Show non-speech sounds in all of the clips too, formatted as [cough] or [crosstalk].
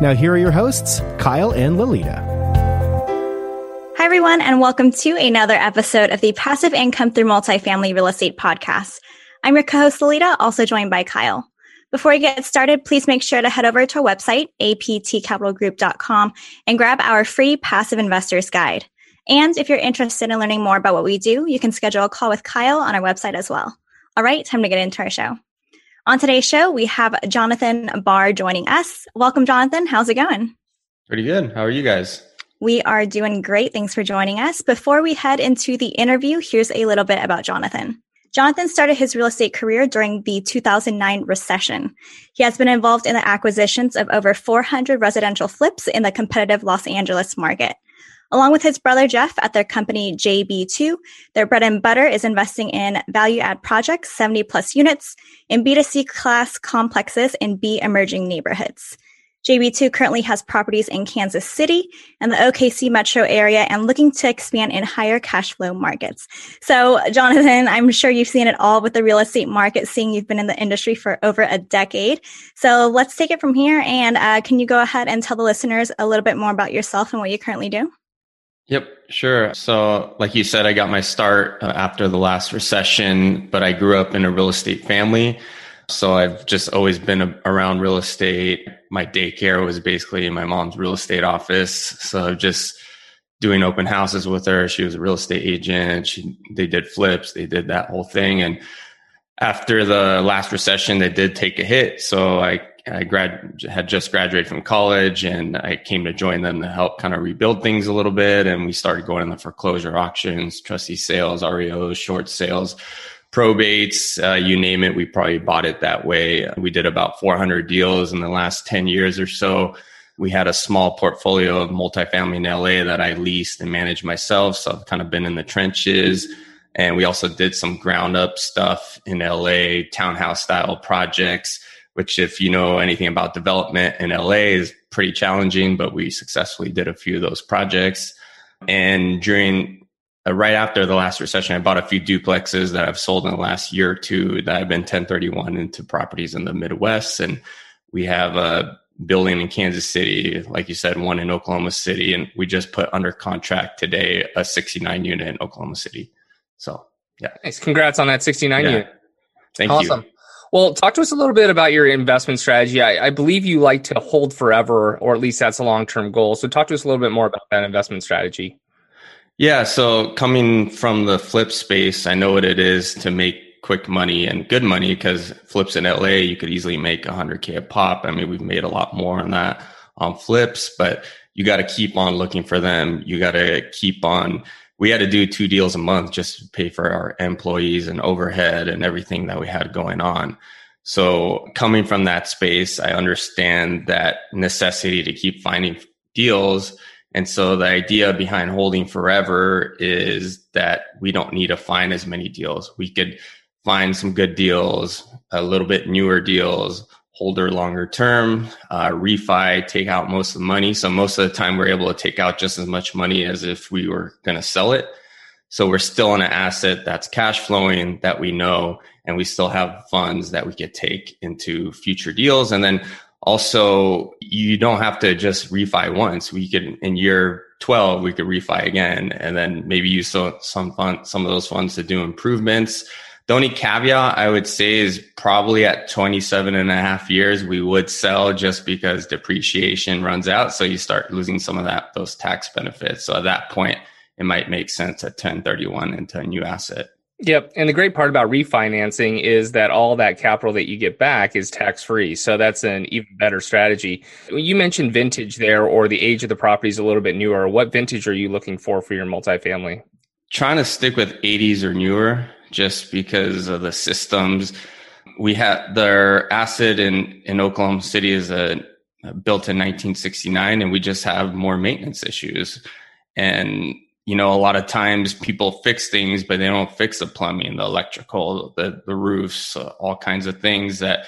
Now, here are your hosts, Kyle and Lolita. Hi, everyone, and welcome to another episode of the Passive Income Through Multifamily Real Estate Podcast. I'm your co host, Lolita, also joined by Kyle. Before we get started, please make sure to head over to our website, aptcapitalgroup.com, and grab our free Passive Investors Guide. And if you're interested in learning more about what we do, you can schedule a call with Kyle on our website as well. All right, time to get into our show. On today's show, we have Jonathan Barr joining us. Welcome, Jonathan. How's it going? Pretty good. How are you guys? We are doing great. Thanks for joining us. Before we head into the interview, here's a little bit about Jonathan. Jonathan started his real estate career during the 2009 recession. He has been involved in the acquisitions of over 400 residential flips in the competitive Los Angeles market. Along with his brother Jeff at their company JB2, their bread and butter is investing in value add projects, 70 plus units, in B2C class complexes in B emerging neighborhoods. JB2 currently has properties in Kansas City and the OKC metro area and looking to expand in higher cash flow markets. So, Jonathan, I'm sure you've seen it all with the real estate market, seeing you've been in the industry for over a decade. So, let's take it from here. And uh, can you go ahead and tell the listeners a little bit more about yourself and what you currently do? Yep, sure. So, like you said, I got my start uh, after the last recession, but I grew up in a real estate family. So, I've just always been around real estate. My daycare was basically in my mom's real estate office. So, just doing open houses with her. She was a real estate agent. She, they did flips, they did that whole thing. And after the last recession, they did take a hit. So, I I grad had just graduated from college and I came to join them to help kind of rebuild things a little bit. And we started going in the foreclosure auctions, trustee sales, REOs, short sales, probates, uh, you name it. We probably bought it that way. We did about 400 deals in the last 10 years or so. We had a small portfolio of multifamily in LA that I leased and managed myself. So I've kind of been in the trenches. And we also did some ground up stuff in LA, townhouse style projects which if you know anything about development in LA is pretty challenging, but we successfully did a few of those projects. And during uh, right after the last recession, I bought a few duplexes that I've sold in the last year or two that have been 1031 into properties in the Midwest. And we have a building in Kansas City, like you said, one in Oklahoma City. And we just put under contract today a 69 unit in Oklahoma City. So, yeah. Nice. Congrats on that 69 yeah. unit. Thank awesome. you. Well, talk to us a little bit about your investment strategy. I, I believe you like to hold forever, or at least that's a long term goal. So, talk to us a little bit more about that investment strategy. Yeah. So, coming from the flip space, I know what it is to make quick money and good money because flips in LA, you could easily make 100K a pop. I mean, we've made a lot more on that on flips, but you got to keep on looking for them. You got to keep on we had to do two deals a month just to pay for our employees and overhead and everything that we had going on. So coming from that space, I understand that necessity to keep finding deals. And so the idea behind holding forever is that we don't need to find as many deals. We could find some good deals, a little bit newer deals, holder longer term, uh, refi, take out most of the money. So most of the time we're able to take out just as much money as if we were going to sell it. So we're still in an asset that's cash flowing that we know, and we still have funds that we could take into future deals. And then also you don't have to just refi once. We could in year 12, we could refi again and then maybe use some, some fund, some of those funds to do improvements the only caveat I would say is probably at 27 and a half years, we would sell just because depreciation runs out. So you start losing some of that, those tax benefits. So at that point, it might make sense at 1031 into a new asset. Yep. And the great part about refinancing is that all that capital that you get back is tax free. So that's an even better strategy. You mentioned vintage there or the age of the property is a little bit newer. What vintage are you looking for for your multifamily? Trying to stick with 80s or newer just because of the systems. We had their acid in, in Oklahoma City is a built in 1969 and we just have more maintenance issues. And, you know, a lot of times people fix things, but they don't fix the plumbing, the electrical, the, the roofs, all kinds of things that,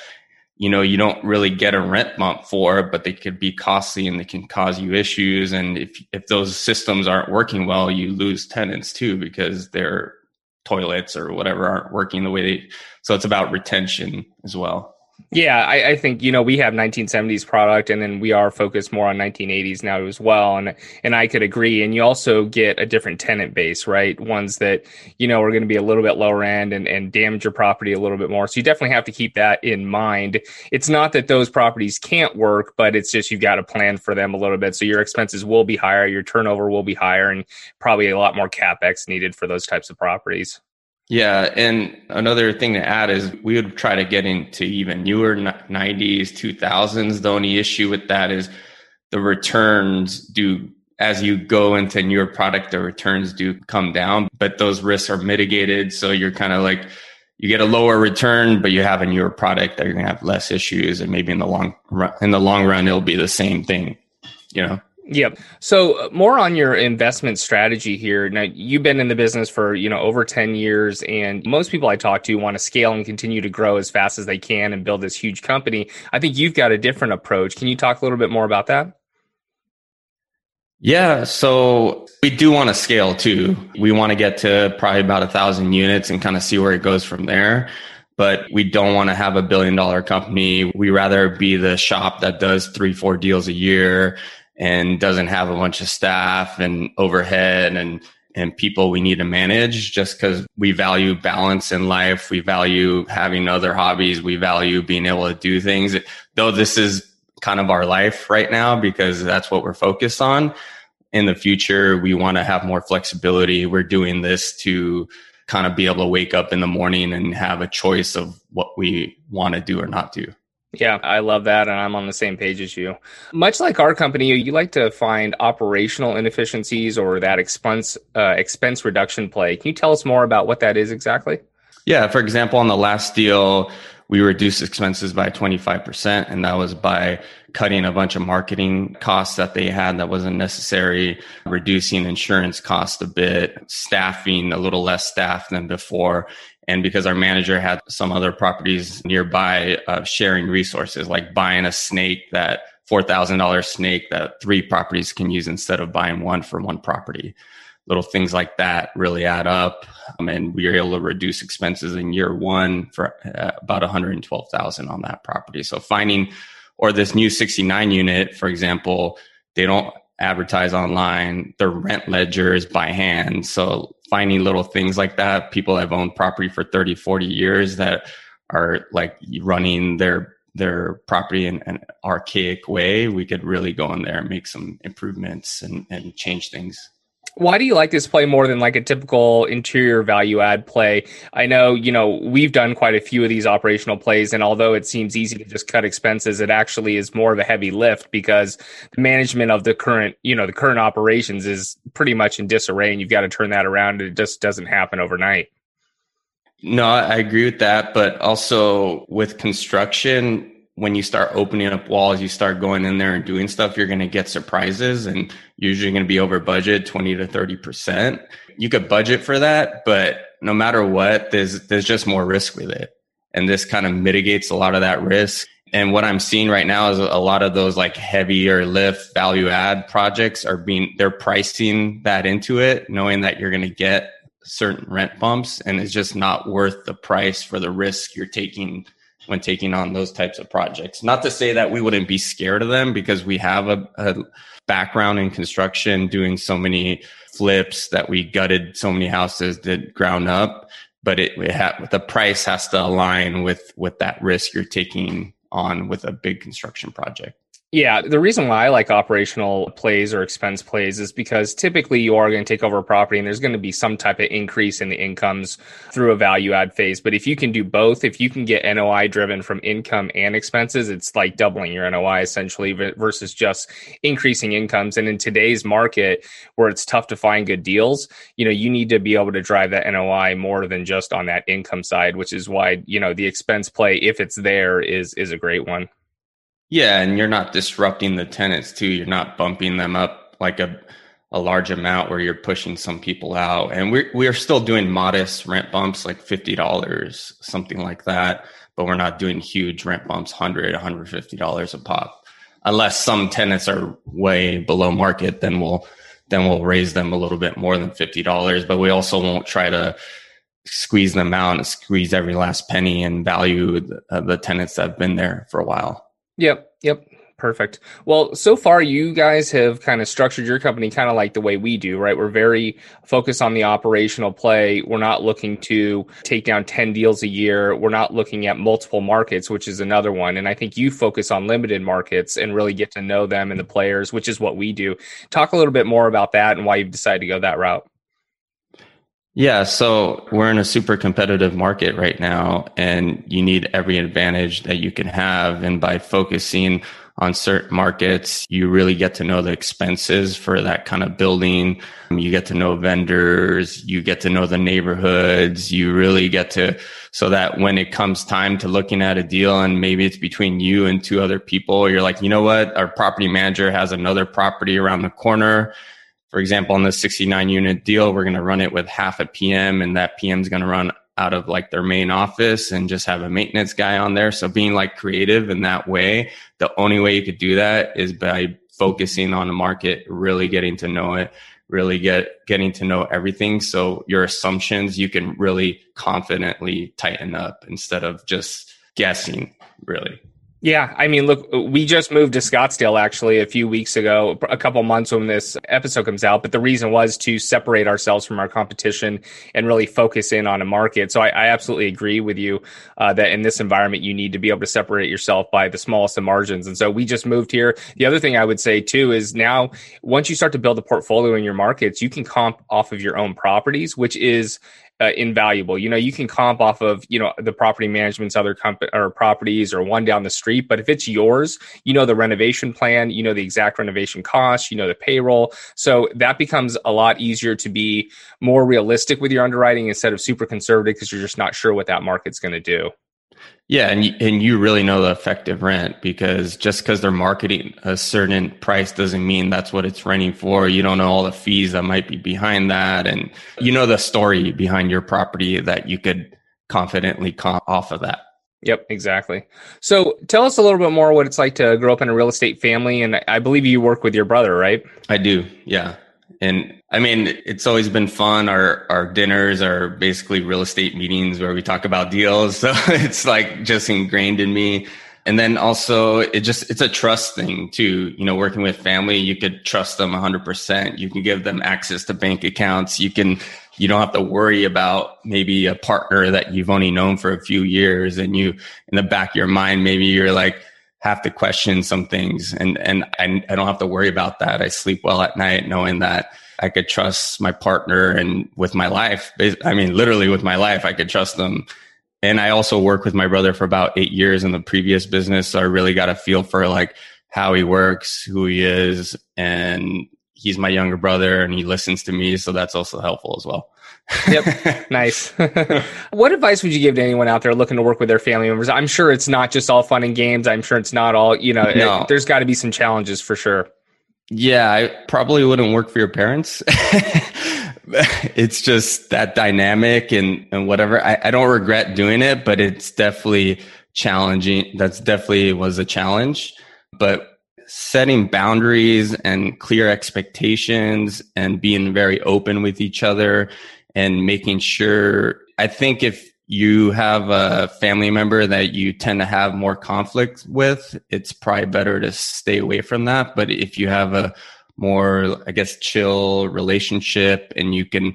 you know, you don't really get a rent bump for, but they could be costly and they can cause you issues. And if, if those systems aren't working well, you lose tenants too because their toilets or whatever aren't working the way they, so it's about retention as well. Yeah, I, I, think you know we have 1970s product, and then we are focused more on 1980s now as well, and and I could agree. And you also get a different tenant base, right? Ones that you know are going to be a little bit lower end and and damage your property a little bit more. So you definitely have to keep that in mind. It's not that those properties can't work, but it's just you've got to plan for them a little bit. So your expenses will be higher, your turnover will be higher, and probably a lot more capex needed for those types of properties. Yeah, and another thing to add is we would try to get into even newer 90s, 2000s. The only issue with that is the returns do as you go into newer product, the returns do come down, but those risks are mitigated. So you're kind of like you get a lower return, but you have a newer product that you're gonna have less issues, and maybe in the long run, in the long run, it'll be the same thing. You know. Yep. So uh, more on your investment strategy here. Now you've been in the business for, you know, over 10 years and most people I talk to want to scale and continue to grow as fast as they can and build this huge company. I think you've got a different approach. Can you talk a little bit more about that? Yeah, so we do want to scale too. We want to get to probably about a thousand units and kind of see where it goes from there. But we don't want to have a billion dollar company. We rather be the shop that does three, four deals a year and doesn't have a bunch of staff and overhead and and people we need to manage just because we value balance in life. We value having other hobbies. We value being able to do things. Though this is kind of our life right now because that's what we're focused on. In the future, we want to have more flexibility. We're doing this to kind of be able to wake up in the morning and have a choice of what we want to do or not do. Yeah, I love that. And I'm on the same page as you. Much like our company, you like to find operational inefficiencies or that expense, uh, expense reduction play. Can you tell us more about what that is exactly? Yeah. For example, on the last deal, we reduced expenses by 25%. And that was by cutting a bunch of marketing costs that they had that wasn't necessary, reducing insurance costs a bit, staffing a little less staff than before, and because our manager had some other properties nearby, uh, sharing resources like buying a snake that $4,000 snake that three properties can use instead of buying one for one property. Little things like that really add up. Um, and we were able to reduce expenses in year one for uh, about 112,000 on that property. So finding, or this new 69 unit, for example, they don't advertise online. Their rent ledgers by hand. So finding little things like that. People have owned property for 30, 40 years that are like running their their property in an archaic way. We could really go in there and make some improvements and, and change things. Why do you like this play more than like a typical interior value add play? I know, you know, we've done quite a few of these operational plays, and although it seems easy to just cut expenses, it actually is more of a heavy lift because the management of the current, you know, the current operations is pretty much in disarray, and you've got to turn that around. And it just doesn't happen overnight. No, I agree with that. But also with construction, when you start opening up walls, you start going in there and doing stuff, you're going to get surprises and usually going to be over budget 20 to 30%. You could budget for that, but no matter what, there's, there's just more risk with it. And this kind of mitigates a lot of that risk. And what I'm seeing right now is a lot of those like heavier lift value add projects are being, they're pricing that into it, knowing that you're going to get certain rent bumps and it's just not worth the price for the risk you're taking when taking on those types of projects. Not to say that we wouldn't be scared of them because we have a, a background in construction, doing so many flips that we gutted so many houses did ground up. But it, it ha- the price has to align with with that risk you're taking on with a big construction project. Yeah, the reason why I like operational plays or expense plays is because typically you are going to take over a property and there's going to be some type of increase in the incomes through a value add phase. But if you can do both, if you can get NOI driven from income and expenses, it's like doubling your NOI essentially versus just increasing incomes. And in today's market where it's tough to find good deals, you know, you need to be able to drive that NOI more than just on that income side, which is why, you know, the expense play, if it's there, is is a great one. Yeah, and you're not disrupting the tenants too. You're not bumping them up like a a large amount where you're pushing some people out. And we're we are still doing modest rent bumps like fifty dollars, something like that. But we're not doing huge rent bumps, 100 $150 a pop. Unless some tenants are way below market, then we'll then we'll raise them a little bit more than $50. But we also won't try to squeeze them out and squeeze every last penny and value the, uh, the tenants that have been there for a while. Yep. Yep. Perfect. Well, so far you guys have kind of structured your company kind of like the way we do, right? We're very focused on the operational play. We're not looking to take down 10 deals a year. We're not looking at multiple markets, which is another one. And I think you focus on limited markets and really get to know them and the players, which is what we do. Talk a little bit more about that and why you've decided to go that route. Yeah, so we're in a super competitive market right now, and you need every advantage that you can have. And by focusing on certain markets, you really get to know the expenses for that kind of building. You get to know vendors, you get to know the neighborhoods, you really get to, so that when it comes time to looking at a deal and maybe it's between you and two other people, you're like, you know what? Our property manager has another property around the corner for example, on the 69 unit deal, we're going to run it with half a PM and that PM is going to run out of like their main office and just have a maintenance guy on there. So being like creative in that way, the only way you could do that is by focusing on the market, really getting to know it, really get getting to know everything. So your assumptions you can really confidently tighten up instead of just guessing, really. Yeah, I mean, look, we just moved to Scottsdale actually a few weeks ago, a couple months when this episode comes out. But the reason was to separate ourselves from our competition and really focus in on a market. So I, I absolutely agree with you uh, that in this environment, you need to be able to separate yourself by the smallest of margins. And so we just moved here. The other thing I would say too is now once you start to build a portfolio in your markets, you can comp off of your own properties, which is uh, invaluable. You know, you can comp off of you know the property management's other company or properties or one down the street, but if it's yours, you know the renovation plan, you know the exact renovation cost, you know the payroll, so that becomes a lot easier to be more realistic with your underwriting instead of super conservative because you're just not sure what that market's going to do. Yeah, and you, and you really know the effective rent because just because they're marketing a certain price doesn't mean that's what it's renting for. You don't know all the fees that might be behind that, and you know the story behind your property that you could confidently comp off of that. Yep, exactly. So tell us a little bit more what it's like to grow up in a real estate family, and I believe you work with your brother, right? I do. Yeah, and I mean, it's always been fun. Our our dinners are basically real estate meetings where we talk about deals. [laughs] So it's like just ingrained in me. And then also it just it's a trust thing too. You know, working with family, you could trust them 100%. You can give them access to bank accounts. You can you don't have to worry about maybe a partner that you've only known for a few years and you in the back of your mind maybe you're like have to question some things and and I, I don't have to worry about that. I sleep well at night knowing that I could trust my partner and with my life. I mean, literally with my life, I could trust them. And I also worked with my brother for about eight years in the previous business. So I really got a feel for like how he works, who he is. And he's my younger brother and he listens to me. So that's also helpful as well. Yep. [laughs] Nice. [laughs] what advice would you give to anyone out there looking to work with their family members? I'm sure it's not just all fun and games. I'm sure it's not all, you know, no. it, there's got to be some challenges for sure. Yeah, I probably wouldn't work for your parents. [laughs] it's just that dynamic and, and whatever. I, I don't regret doing it, but it's definitely challenging. That's definitely was a challenge. But setting boundaries and clear expectations and being very open with each other and making sure I think if you have a family member that you tend to have more conflict with, it's probably better to stay away from that. But if you have a more, I guess, chill relationship and you can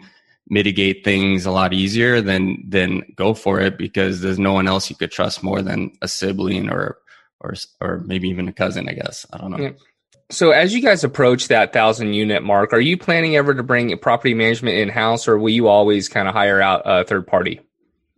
mitigate things a lot easier, then then go for it because there's no one else you could trust more than a sibling or or or maybe even a cousin. I guess I don't know. Yeah. So, as you guys approach that thousand unit mark, are you planning ever to bring property management in house, or will you always kind of hire out a third party?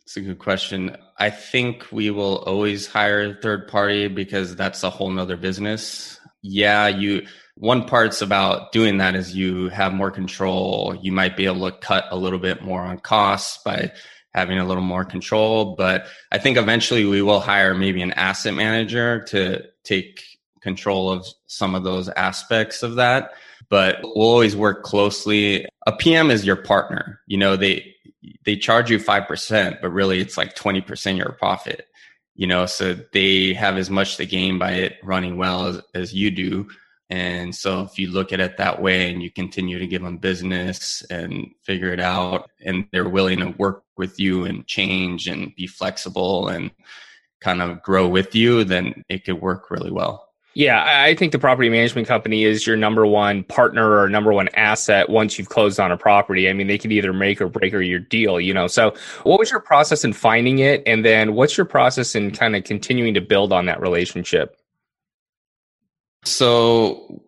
It's a good question. I think we will always hire third party because that's a whole nother business. Yeah, you one part's about doing that is you have more control. You might be able to cut a little bit more on costs by having a little more control. But I think eventually we will hire maybe an asset manager to take control of some of those aspects of that. But we'll always work closely. A PM is your partner. You know, they they charge you five percent, but really it's like twenty percent your profit. You know, so they have as much to gain by it running well as, as you do. And so if you look at it that way and you continue to give them business and figure it out, and they're willing to work with you and change and be flexible and kind of grow with you, then it could work really well. Yeah, I think the property management company is your number one partner or number one asset once you've closed on a property. I mean, they can either make or break or your deal, you know. So, what was your process in finding it? And then what's your process in kind of continuing to build on that relationship? So,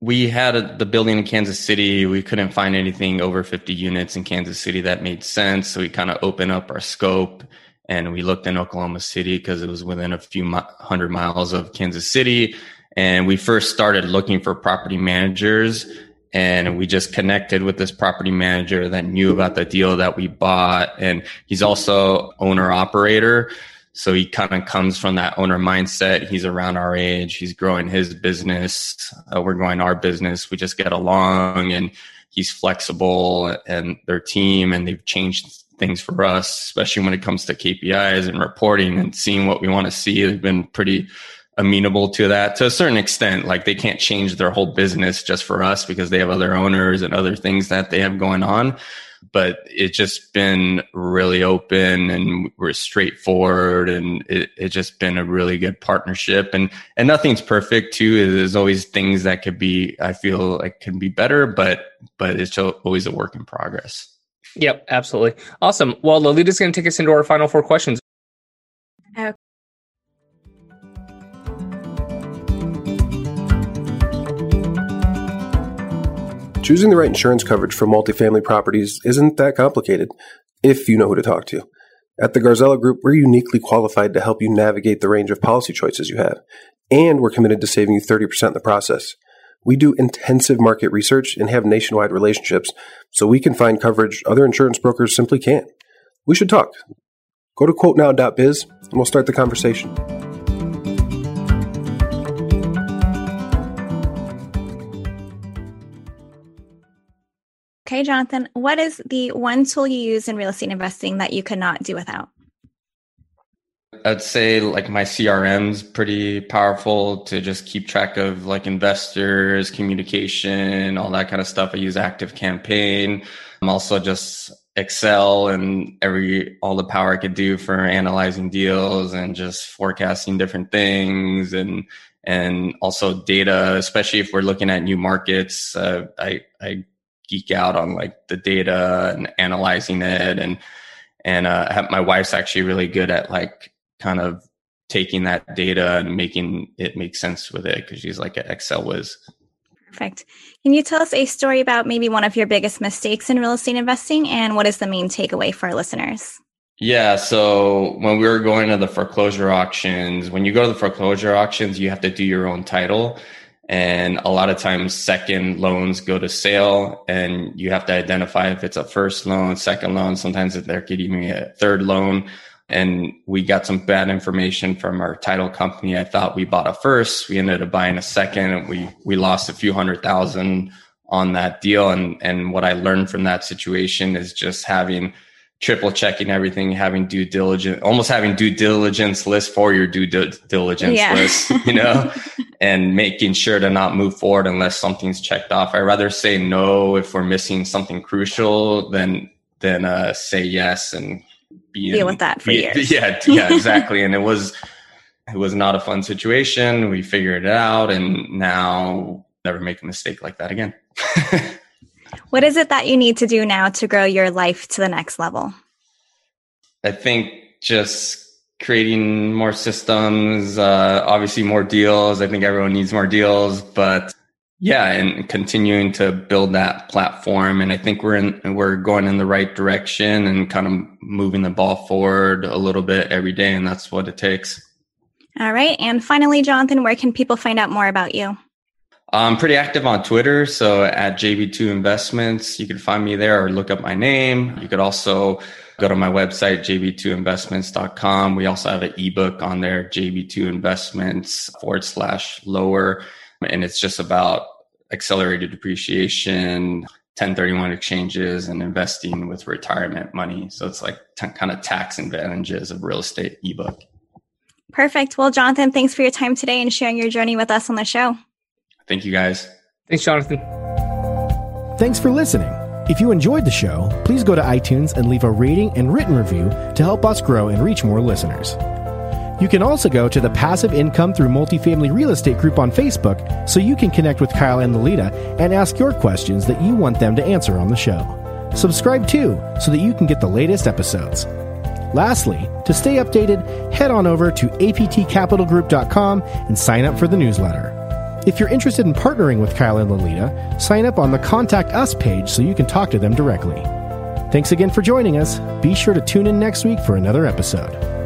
we had a, the building in Kansas City. We couldn't find anything over 50 units in Kansas City that made sense. So, we kind of opened up our scope and we looked in Oklahoma City because it was within a few mi- hundred miles of Kansas City. And we first started looking for property managers and we just connected with this property manager that knew about the deal that we bought. And he's also owner operator. So he kind of comes from that owner mindset. He's around our age. He's growing his business. Uh, we're growing our business. We just get along and he's flexible and their team and they've changed things for us, especially when it comes to KPIs and reporting and seeing what we want to see. They've been pretty amenable to that to a certain extent. Like they can't change their whole business just for us because they have other owners and other things that they have going on. But it's just been really open and we're straightforward and it, it's just been a really good partnership and, and nothing's perfect too. There's always things that could be, I feel like can be better, but, but it's always a work in progress. Yep, absolutely. Awesome. Well, Lolita's going to take us into our final four questions. Okay. Choosing the right insurance coverage for multifamily properties isn't that complicated if you know who to talk to. At the Garzella Group, we're uniquely qualified to help you navigate the range of policy choices you have, and we're committed to saving you 30% in the process. We do intensive market research and have nationwide relationships, so we can find coverage other insurance brokers simply can't. We should talk. Go to quotenow.biz and we'll start the conversation. Okay, Jonathan, what is the one tool you use in real estate investing that you cannot do without? I'd say like my CRM's pretty powerful to just keep track of like investors, communication, all that kind of stuff. I use Active Campaign. I'm also just Excel and every all the power I could do for analyzing deals and just forecasting different things and and also data, especially if we're looking at new markets. Uh, I I geek out on like the data and analyzing it and and uh, my wife's actually really good at like kind of taking that data and making it make sense with it because she's like an Excel whiz. Perfect. Can you tell us a story about maybe one of your biggest mistakes in real estate investing and what is the main takeaway for our listeners? Yeah. So when we were going to the foreclosure auctions, when you go to the foreclosure auctions, you have to do your own title. And a lot of times, second loans go to sale, and you have to identify if it's a first loan, second loan. Sometimes they're giving me a third loan and we got some bad information from our title company. I thought we bought a first. We ended up buying a second and we, we lost a few hundred thousand on that deal. And, and what I learned from that situation is just having triple checking everything, having due diligence, almost having due diligence list for your due diligence yeah. list, [laughs] you know, and making sure to not move forward unless something's checked off. I rather say no if we're missing something crucial than, than uh, say yes and be deal in, with that for be, years. Yeah, [laughs] yeah, exactly. and it was it was not a fun situation. We figured it out, and now never make a mistake like that again. [laughs] what is it that you need to do now to grow your life to the next level? I think just creating more systems, uh, obviously more deals. I think everyone needs more deals, but yeah, and continuing to build that platform. And I think we're in, we're going in the right direction and kind of moving the ball forward a little bit every day. And that's what it takes. All right. And finally, Jonathan, where can people find out more about you? I'm pretty active on Twitter. So at JB2 Investments, you can find me there or look up my name. You could also go to my website, jb2investments.com. We also have an ebook on there, jb2investments forward slash lower. And it's just about accelerated depreciation, 1031 exchanges, and investing with retirement money. So it's like t- kind of tax advantages of real estate ebook. Perfect. Well, Jonathan, thanks for your time today and sharing your journey with us on the show. Thank you guys. Thanks, Jonathan. Thanks for listening. If you enjoyed the show, please go to iTunes and leave a rating and written review to help us grow and reach more listeners. You can also go to the Passive Income Through Multifamily Real Estate group on Facebook so you can connect with Kyle and Lolita and ask your questions that you want them to answer on the show. Subscribe too so that you can get the latest episodes. Lastly, to stay updated, head on over to aptcapitalgroup.com and sign up for the newsletter. If you're interested in partnering with Kyle and Lolita, sign up on the Contact Us page so you can talk to them directly. Thanks again for joining us. Be sure to tune in next week for another episode.